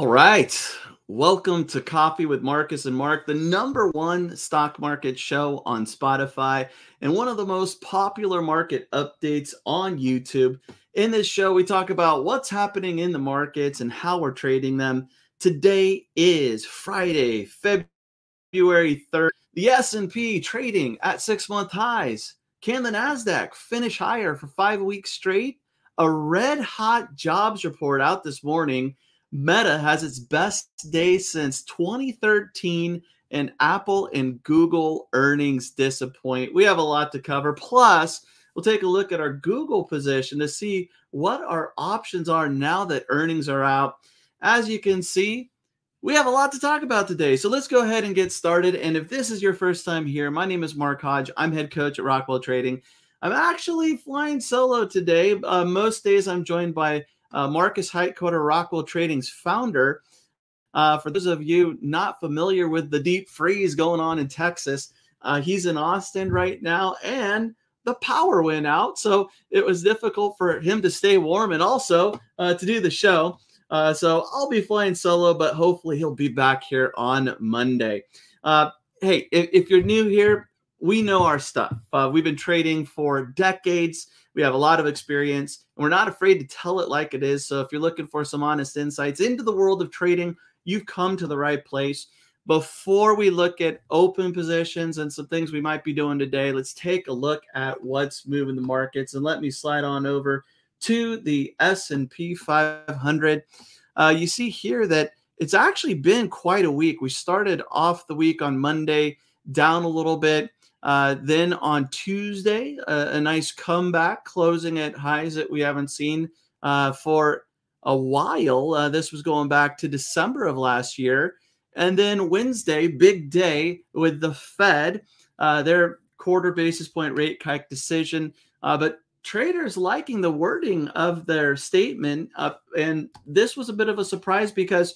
All right. Welcome to Coffee with Markus and Mark, the number one stock market show on Spotify and one of the most popular market updates on YouTube. In this show, we talk about what's happening in the markets and how we're trading them. Today is Friday, February 3rd. The S&P trading at 6-month highs. Can the Nasdaq finish higher for 5 weeks straight? A red hot jobs report out this morning Meta has its best day since 2013, and Apple and Google earnings disappoint. We have a lot to cover. Plus, we'll take a look at our Google position to see what our options are now that earnings are out. As you can see, we have a lot to talk about today. So let's go ahead and get started. And if this is your first time here, my name is Mark Hodge. I'm head coach at Rockwell Trading. I'm actually flying solo today. Uh, most days I'm joined by uh, Markus Heitkoetter, Rockwell Trading's founder. Uh, for those of you not familiar with the deep freeze going on in Texas, uh, he's in Austin right now, and the power went out, so it was difficult for him to stay warm and also uh, to do the show. Uh, so I'll be flying solo, but hopefully he'll be back here on Monday. Uh, hey, if, if, you're new here, we know our stuff. we've been trading for decades. We have a lot of experience and we're not afraid to tell it like it is. So if you're looking for some honest insights into the world of trading, you've come to the right place. Before we look at open positions and some things we might be doing today, let's take a look at what's moving the markets and let me slide on over to the S&P 500. Uh, you see here that it's actually been quite a week. We started off the week on Monday down a little bit. Uh, then on Tuesday, a, a, nice comeback, closing at highs that we haven't seen uh, for a while. Uh, this was going back to December of last year. And then Wednesday, big day with the Fed, uh, their quarter basis point rate hike decision. Uh, but traders liking the wording of their statement. and this was a bit of a surprise because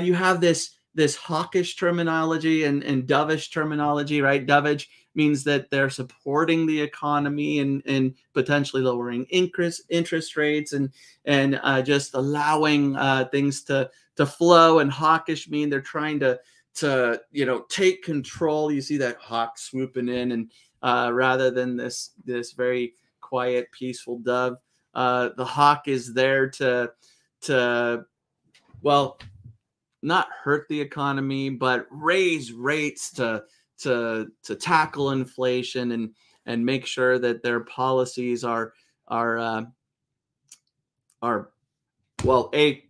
you have this this hawkish terminology and, and dovish terminology, right? Dovish means that they're supporting the economy and, and potentially lowering interest interest rates and and uh, just allowing uh, things to to flow. And hawkish mean they're trying to to you know take control. You see that hawk swooping in, and uh, rather than this this very quiet, peaceful dove, uh, the hawk is there to to well not hurt the economy, but raise rates to to to tackle inflation and and make sure that their policies are are uh, are well a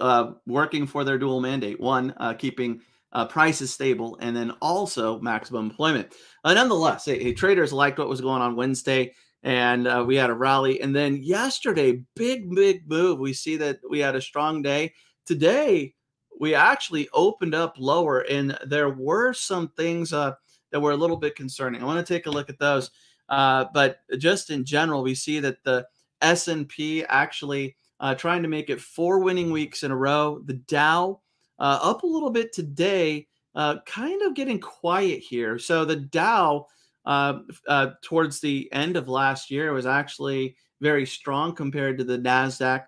uh, working for their dual mandate. One uh, keeping uh, prices stable and then also maximum employment. Uh, nonetheless hey, hey, traders liked what was going on wednesday and uh, we had a rally. And then yesterday big big move. We see that we had a strong day. Today we actually opened up lower and there were some things uh, that were a little bit concerning. I want to take a look at those. Uh, but just in general, we see that the S&P actually uh, trying to make it four winning weeks in a row. The Dow uh, up a little bit today, uh, kind of getting quiet here. So the Dow uh, towards the end of last year was actually very strong compared to the Nasdaq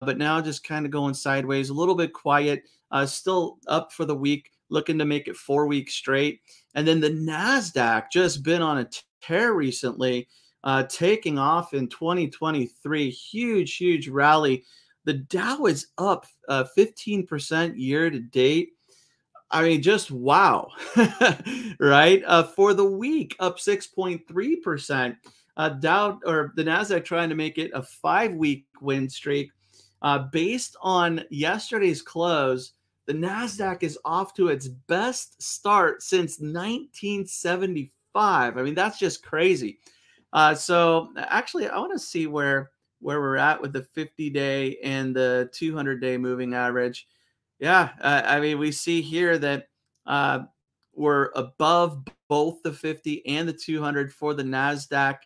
but now just kind of going sideways, a little bit quiet, uh, still up for the week, looking to make it four weeks straight. And then the NASDAQ just been on a tear recently, uh, taking off in 2023. Huge, huge rally. The Dow is up uh, 15% year to date. I mean, just wow, right? Uh, for the week, up 6.3%. Uh, Dow or the Nasdaq trying to make it a five week win streak. Uh, based on yesterday's close, the NASDAQ is off to its best start since 1975. I mean, that's just crazy. Uh, so actually, I want to see where where we're at with the 50 day and the 200 day moving average. Yeah, uh, I mean, we see here that uh, we're above both the 50 and the 200 for the Nasdaq.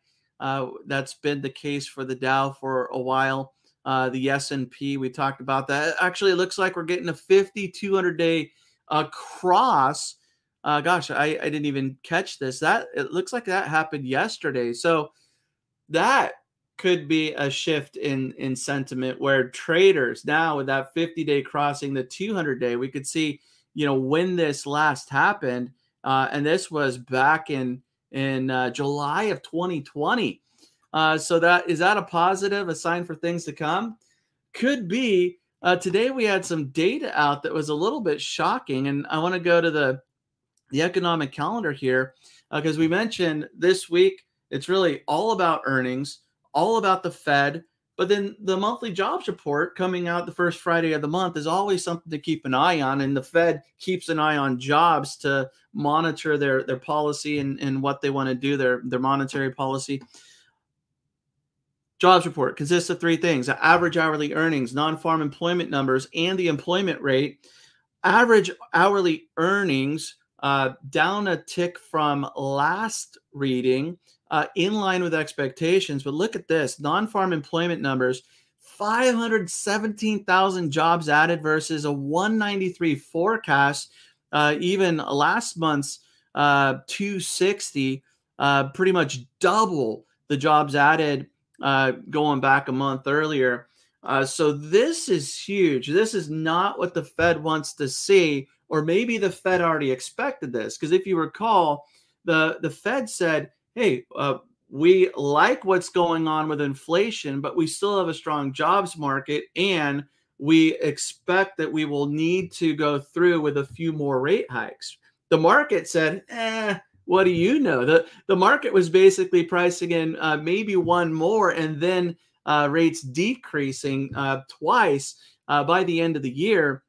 Uh, that's been the case for the Dow for a while uh, the S&P. We talked about that. Actually, it looks like we're getting a 50 200 day uh, cross. Uh, gosh, I, I didn't even catch this. That it looks like that happened yesterday. So that could be a shift in in sentiment where traders now with that 50 day crossing the 200 day we could see you know when this last happened uh, and this was back in in uh, july of 2020 uh, so that is that a positive a sign for things to come could be uh, today we had some data out that was a little bit shocking and i want to go to the the economic calendar here because uh, we mentioned this week it's really all about earnings all about the Fed. But then the monthly jobs report coming out the first Friday of the month is always something to keep an eye on. And the Fed keeps an eye on jobs to monitor their, their policy and, and what they want to do, their, their monetary policy. Jobs report consists of three things average hourly earnings, non farm employment numbers, and the employment rate. Average hourly earnings uh, down a tick from last reading uh, in line with expectations. But look at this non farm employment numbers 517,000 jobs added versus a 193 forecast. Uh, even last month's uh, 260, uh, pretty much double the jobs added uh, going back a month earlier. Uh, so this is huge. This is not what the Fed wants to see, or maybe the Fed already expected this. Because if you recall, the the Fed said hey, uh, we like what's going on with inflation, but we still have a strong jobs market and we expect that we will need to go through with a few more rate hikes. The market said, eh, what do you know? The, the market was basically pricing in uh, maybe one more and then uh, rates decreasing uh, twice uh, by the end of the year.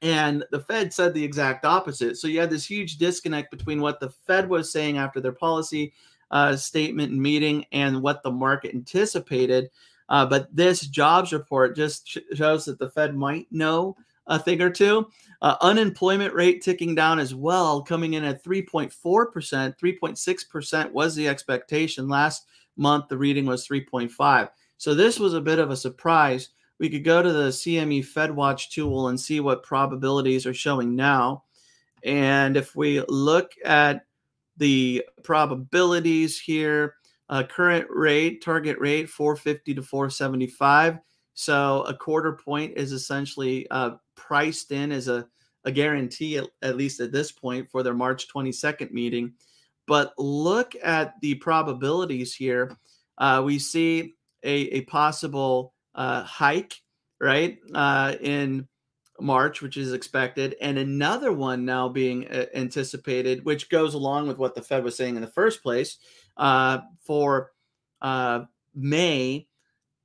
And the Fed said the exact opposite. So you had this huge disconnect between what the Fed was saying after their policy uh, statement and meeting and what the market anticipated. Uh, but this jobs report just sh- shows that the Fed might know a thing or two. Uh, unemployment rate ticking down as well, coming in at 3.4%. 3.6% was the expectation. Last month, the reading was 3.5. So this was a bit of a surprise. We could go to the CME FedWatch tool and see what probabilities are showing now. And if we look at the probabilities here. Uh, current rate, target rate, 450 to 475. So a quarter point is essentially uh, priced in as a, a guarantee, at, at, least at this point, for their March 22nd meeting. But look at the probabilities here. Uh, we see a, a possible uh, hike, right, uh, in March, which is expected, and another one now being uh, anticipated, which goes along with what the Fed was saying in the first place uh, for uh, May.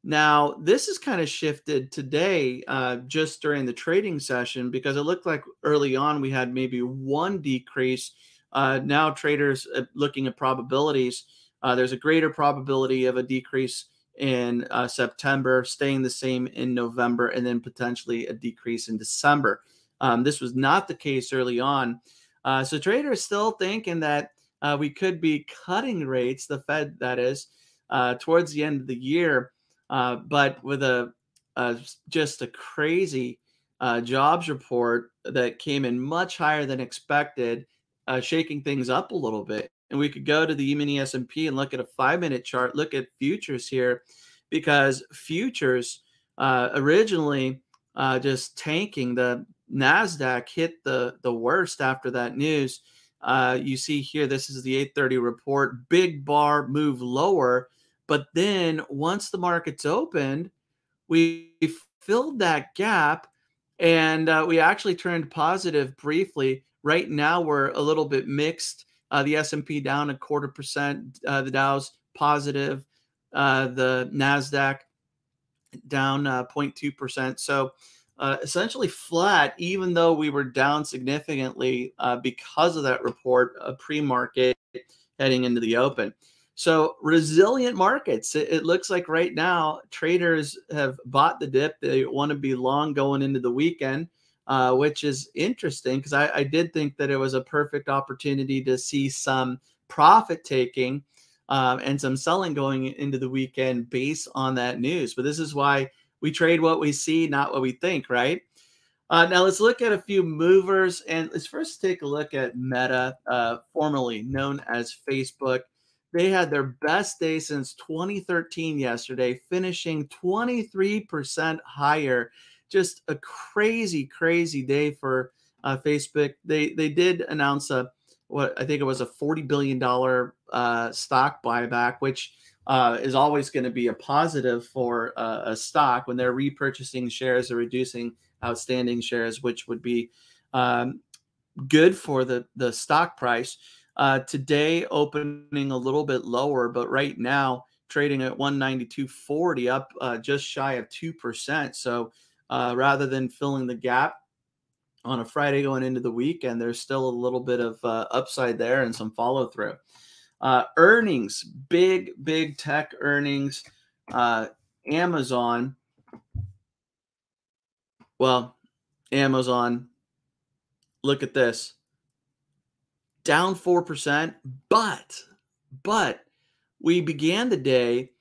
Now, this is kind of shifted today uh, just during the trading session because it looked like early on we had maybe one decrease. Uh, now, traders uh, looking at probabilities, there's a greater probability of a decrease in uh, September, staying the same in November, and then potentially a decrease in December. Um, this was not the case early on. Uh, so traders still thinking that uh, we could be cutting rates, the Fed that is, uh, towards the end of the year, uh, but with a, a, just a crazy uh, jobs report that came in much higher than expected, shaking things up a little bit and we could go to the E-mini S&P and look at a five-minute chart, look at futures here, because futures uh, originally uh, just tanking. The Nasdaq hit the the worst after that news. Uh, you see here, this is the 8:30 report. Big bar move lower, but then once the markets opened, we filled that gap, and uh, we actually turned positive briefly. Right now, we're a little bit mixed uh, the S&P down a quarter percent. Uh, the Dow's positive. Uh, the Nasdaq down uh, 0.2 percent. So uh, essentially flat, even though we were down significantly because of that report a pre-market heading into the open. So resilient markets. It, it, looks like right now traders have bought the dip. They want to be long going into the weekend uh, which is interesting because I, I, did think that it was a perfect opportunity to see some profit taking um, and some selling going into the weekend based on that news. But this is why we trade what we see, not what we think, right? Uh, now let's look at a few movers and let's first take a look at Meta, uh, formerly known as Facebook. They had their best day since 2013 yesterday, finishing 23% higher. Just a crazy, crazy day for uh, Facebook. They they did announce a what I think it was a 40 billion dollar uh, stock buyback, which uh, is always going to be a positive for uh, a stock when they're repurchasing shares or reducing outstanding shares, which would be um, good for the the stock price. Uh, today opening a little bit lower, but right now trading at 192.40, up uh, just shy of two percent. So uh, rather than filling the gap on a Friday going into the weekend, there's still a little bit of uh, upside there and some follow through. Uh, earnings, big, big tech earnings. Uh, Amazon, well, Amazon, look at this down 4%, but, but we began the day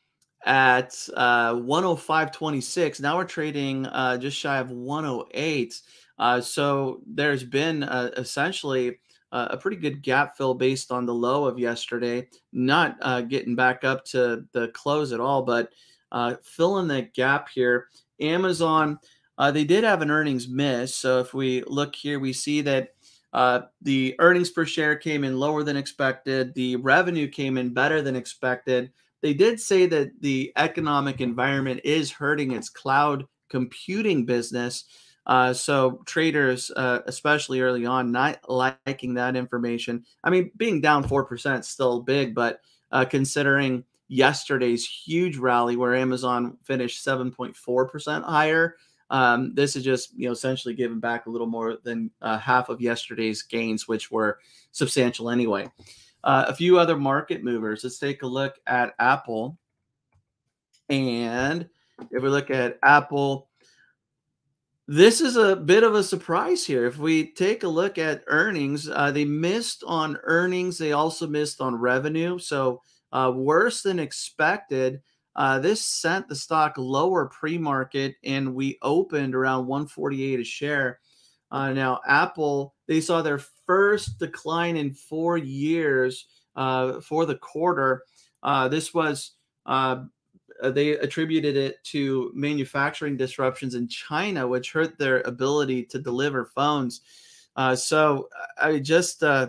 at uh, 105.26. Now we're trading uh, just shy of 108. Uh, so there's been uh, essentially uh, a pretty good gap fill based on the low of yesterday. Not uh, getting back up to the close at all, but uh, filling that gap here. Amazon, uh, they did have an earnings miss. So if we look here, we see that the earnings per share came in lower than expected. The revenue came in better than expected. They did say that the economic environment is hurting its cloud computing business. Uh, so traders, uh, especially early on, not liking that information. I mean, being down four percent still big, but uh, considering yesterday's huge rally where Amazon finished seven point four percent higher, um, this is just you know essentially giving back a little more than uh, half of yesterday's gains, which were substantial anyway. Uh, a few other market movers. Let's take a look at Apple, and if we look at Apple this is a bit of a surprise here. If we take a look at earnings, uh, they missed on earnings. They also missed on revenue. So uh, worse than expected. Uh, this sent the stock lower pre-market, and we opened around 148 a share. Uh, now, Apple they saw their first decline in four years uh, for the quarter. Uh, this was uh, they attributed it to manufacturing disruptions in China, which hurt their ability to deliver phones. Uh, so I just, uh,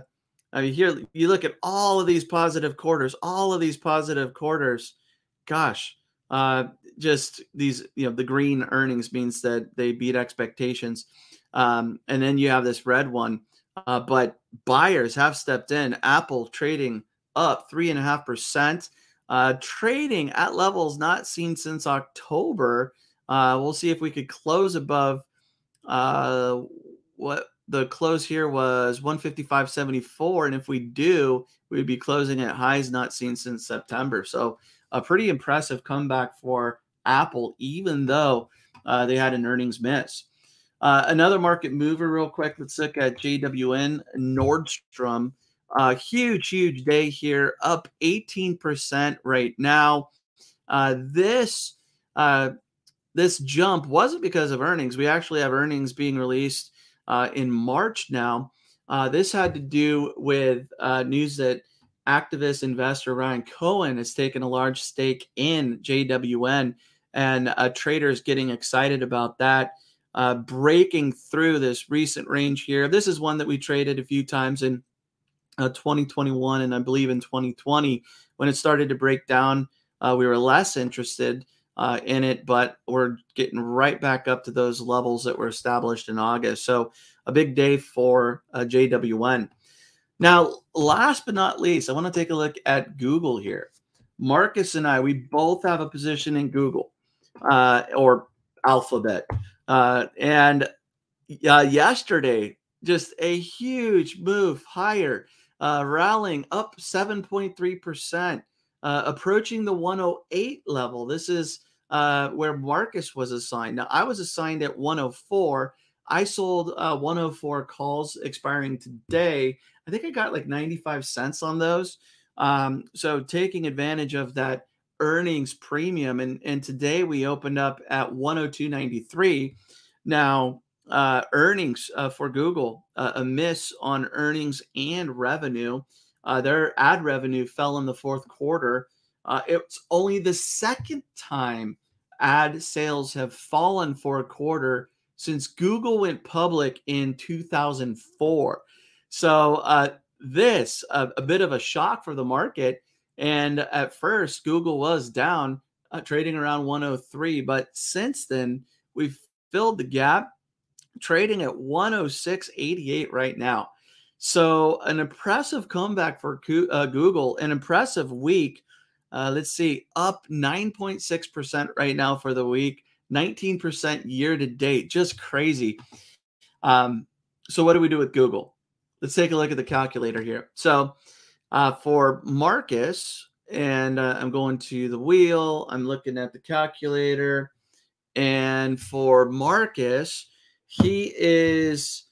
I mean, here you look at all of these positive quarters, all of these positive quarters. Gosh, uh, just these, you know, the green earnings means that they beat expectations. Um, and then you have this red one. Uh, but buyers have stepped in. Apple trading up three and a half percent. Uh, trading at levels not seen since October. Uh, we'll see if we could close above uh, what the close here was 155.74. And if we do, we'd be closing at highs not seen since September. So a pretty impressive comeback for Apple, even though uh, they had an earnings miss. Uh, another market mover, real quick. Let's look at JWN Nordstrom. Uh, huge, huge day here, up 18% right now. Uh, this uh, this jump wasn't because of earnings. We actually have earnings being released uh, in March now. Uh, this had to do with uh, news that activist investor Ryan Cohen has taken a large stake in JWN, and uh, traders getting excited about that. Uh, breaking through this recent range here. This is one that we traded a few times in uh, 2021 and I believe in 2020 when it started to break down, uh, we were less interested uh, in it, but we're getting right back up to those levels that were established in August. So a big day for uh, JWN. Now, last but not least, I want to take a look at Google here. Markus and I, we both have a position in Google uh, or Alphabet. Uh, and yesterday, just a huge move higher uh, rallying up 7.3%, uh, approaching the 108 level. This is uh, where Markus was assigned. Now, I was assigned at 104. I sold uh, 104 calls expiring today. I think I got like 95 cents on those. Um, so taking advantage of that earnings premium. And, and today we opened up at 102.93. Now, uh, earnings uh, for Google, uh, a miss on earnings and revenue. uh, their ad revenue fell in the fourth quarter. Uh, it's only the second time ad sales have fallen for a quarter since Google went public in 2004. So uh, this a, a, bit of a shock for the market. And at first, Google was down, uh, trading around 103, but since then we've filled the gap, trading at 106.88 right now. So an impressive comeback for uh, Google, an impressive week. Uh, let's see, up 9.6% right now for the week, 19% year to date. Just crazy. Um, so, what do we do with Google? Let's take a look at the calculator here. So, uh, for Markus, and uh, I'm going to the wheel, I'm looking at the calculator. And for Markus, he is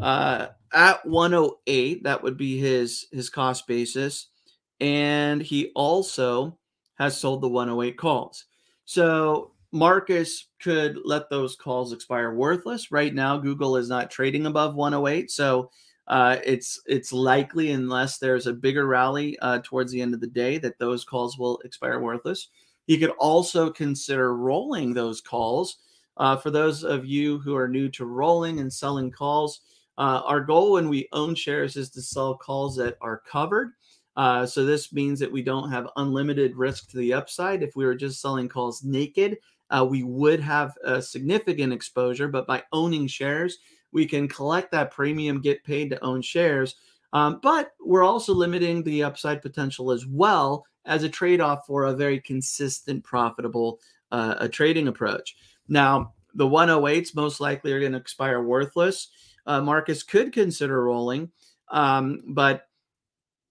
uh, at 108. That would be his his cost basis, and he also has sold the 108 calls. So Markus could let those calls expire worthless. Right now, Google is not trading above 108, so uh, it's it's likely, unless there's a bigger rally uh, towards the end of the day, that those calls will expire worthless. You could also consider rolling those calls. Uh, for those of you who are new to rolling and selling calls, uh, our goal when we own shares is to sell calls that are covered. Uh, so this means that we don't have unlimited risk to the upside. If we were just selling calls naked, we would have a significant exposure. But by owning shares, we can collect that premium, get paid to own shares. Um, but we're also limiting the upside potential as well as a trade off for a very consistent, profitable uh, a trading approach. Now, the 108s most likely are going to expire worthless uh, Markus could consider rolling, um, but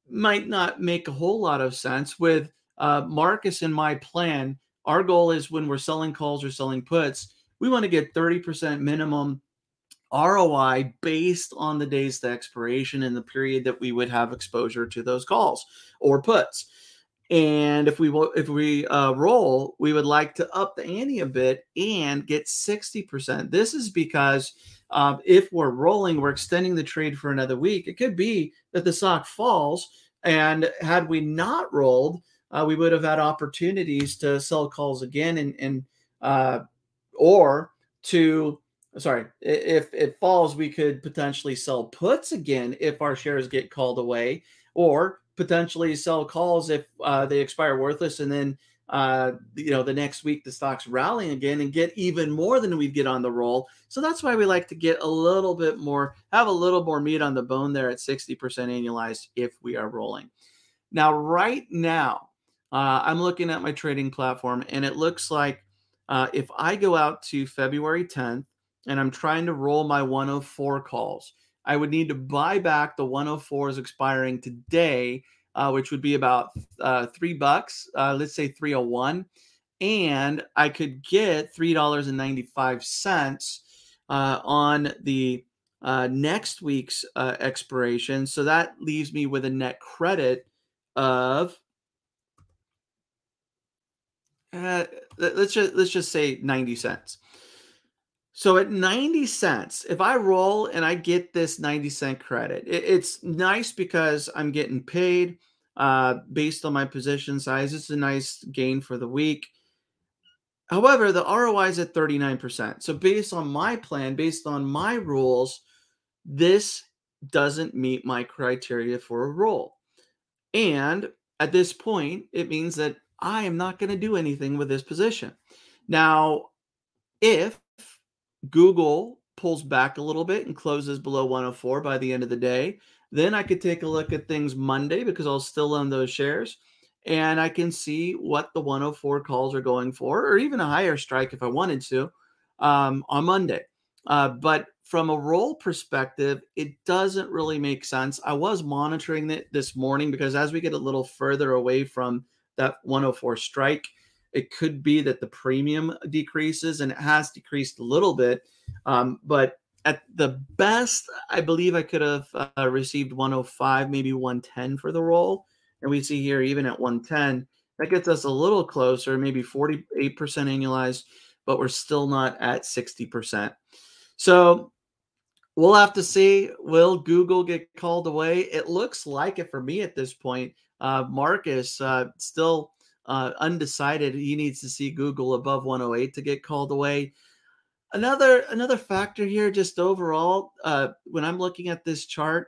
might not make a whole lot of sense. With uh, Markus in my plan, our goal is when we're selling calls or selling puts, we want to get 30% minimum ROI based on the days to expiration and the period that we would have exposure to those calls or puts. And if we if we uh, roll, we would like to up the ante a bit and get 60%. This is because um, if we're rolling, we're extending the trade for another week. It could be that the stock falls, and had we not rolled, uh, we would have had opportunities to sell calls again, and and uh, or to sorry, if it falls, we could potentially sell puts again if our shares get called away, or potentially sell calls if uh, they expire worthless, and then uh, you know, the next week the stock's rallying again and get even more than we'd get on the roll. So that's why we like to get a little bit more, have a little more meat on the bone there at 60% annualized if we are rolling. Now, right now, uh, I'm looking at my trading platform and it looks like uh, if I go out to February 10th and I'm trying to roll my 104 calls, I would need to buy back the 104s expiring today uh, which would be about uh, three bucks, uh, let's say 301. And I could get $3.95 uh, on the uh, next week's uh, expiration. So that leaves me with a net credit of let's just let's just say 90 cents. So at 90 cents, if I roll and I get this 90 cent credit, it, it's nice because I'm getting paid uh, based on my position size. It's a nice gain for the week. However, the ROI is at 39%. So based on my plan, based on my rules, this doesn't meet my criteria for a roll. And at this point, it means that I am not going to do anything with this position. Now, if Google pulls back a little bit and closes below 104 by the end of the day, then I could take a look at things Monday because I'll still own those shares and I can see what the 104 calls are going for, or even a higher strike if I wanted to um, on Monday. Uh, but from a roll perspective, it doesn't really make sense. I was monitoring it this morning because as we get a little further away from that 104 strike, it could be that the premium decreases, and it has decreased a little bit. Um, but at the best, I believe I could have uh, received 105, maybe 110 for the roll. And we see here, even at 110, that gets us a little closer, maybe 48% annualized, but we're still not at 60%. So we'll have to see. Will Google get called away? It looks like it for me at this point. Uh, Markus uh, still uh, undecided. He needs to see Google above 108 to get called away. Another another factor here, just overall, uh, when I'm looking at this chart,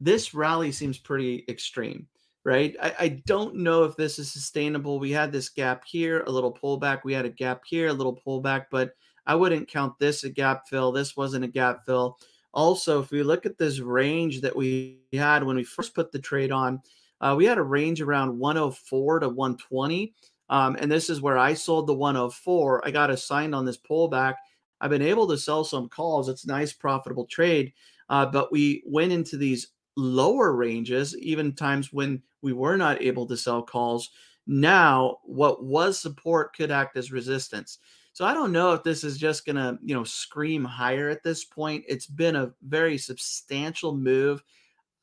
this rally seems pretty extreme, right? I, I don't know if this is sustainable. We had this gap here, a little pullback. We had a gap here, a little pullback, but I wouldn't count this a gap fill. This wasn't a gap fill. Also, if we look at this range that we had when we first put the trade on, uh, we had a range around 104 to 120. Um, and this is where I sold the 104. I got assigned on this pullback. I've been able to sell some calls. It's a nice, profitable trade. Uh, but we went into these lower ranges, even times when we were not able to sell calls. Now, what was support could act as resistance. So I don't know if this is just going to, you know, scream higher at this point. It's been a very substantial move.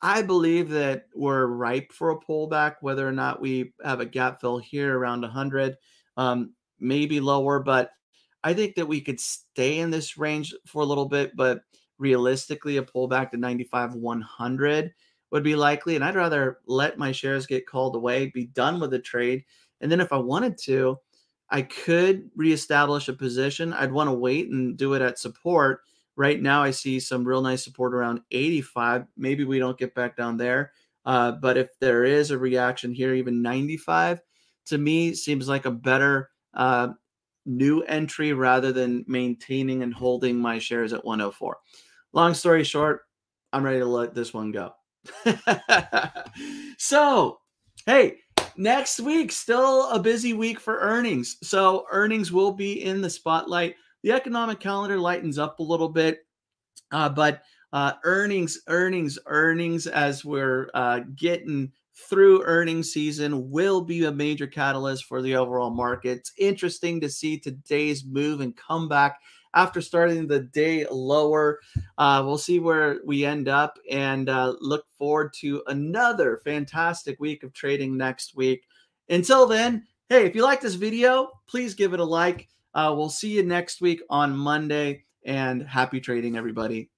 I believe that we're ripe for a pullback, whether or not we have a gap fill here around 100, um, maybe lower. But I think that we could stay in this range for a little bit, but realistically, a pullback to 95, 100 would be likely. And I'd rather let my shares get called away, be done with the trade. And then if I wanted to, I could reestablish a position. I'd want to wait and do it at support. Right now, I see some real nice support around 85. Maybe we don't get back down there. Uh, but if there is a reaction here, even 95, to me seems like a better uh, new entry rather than maintaining and holding my shares at 104. Long story short, I'm ready to let this one go. so, hey, next week, still a busy week for earnings. So, earnings will be in the spotlight. The economic calendar lightens up a little bit, uh, but uh, earnings, earnings, earnings as we're uh, getting through earnings season will be a major catalyst for the overall market. It's interesting to see today's move and comeback after starting the day lower. Uh, we'll see where we end up and uh, look forward to another fantastic week of trading next week. Until then, hey, if you like this video, please give it a like. Uh, we'll see you next week on Monday and happy trading, everybody.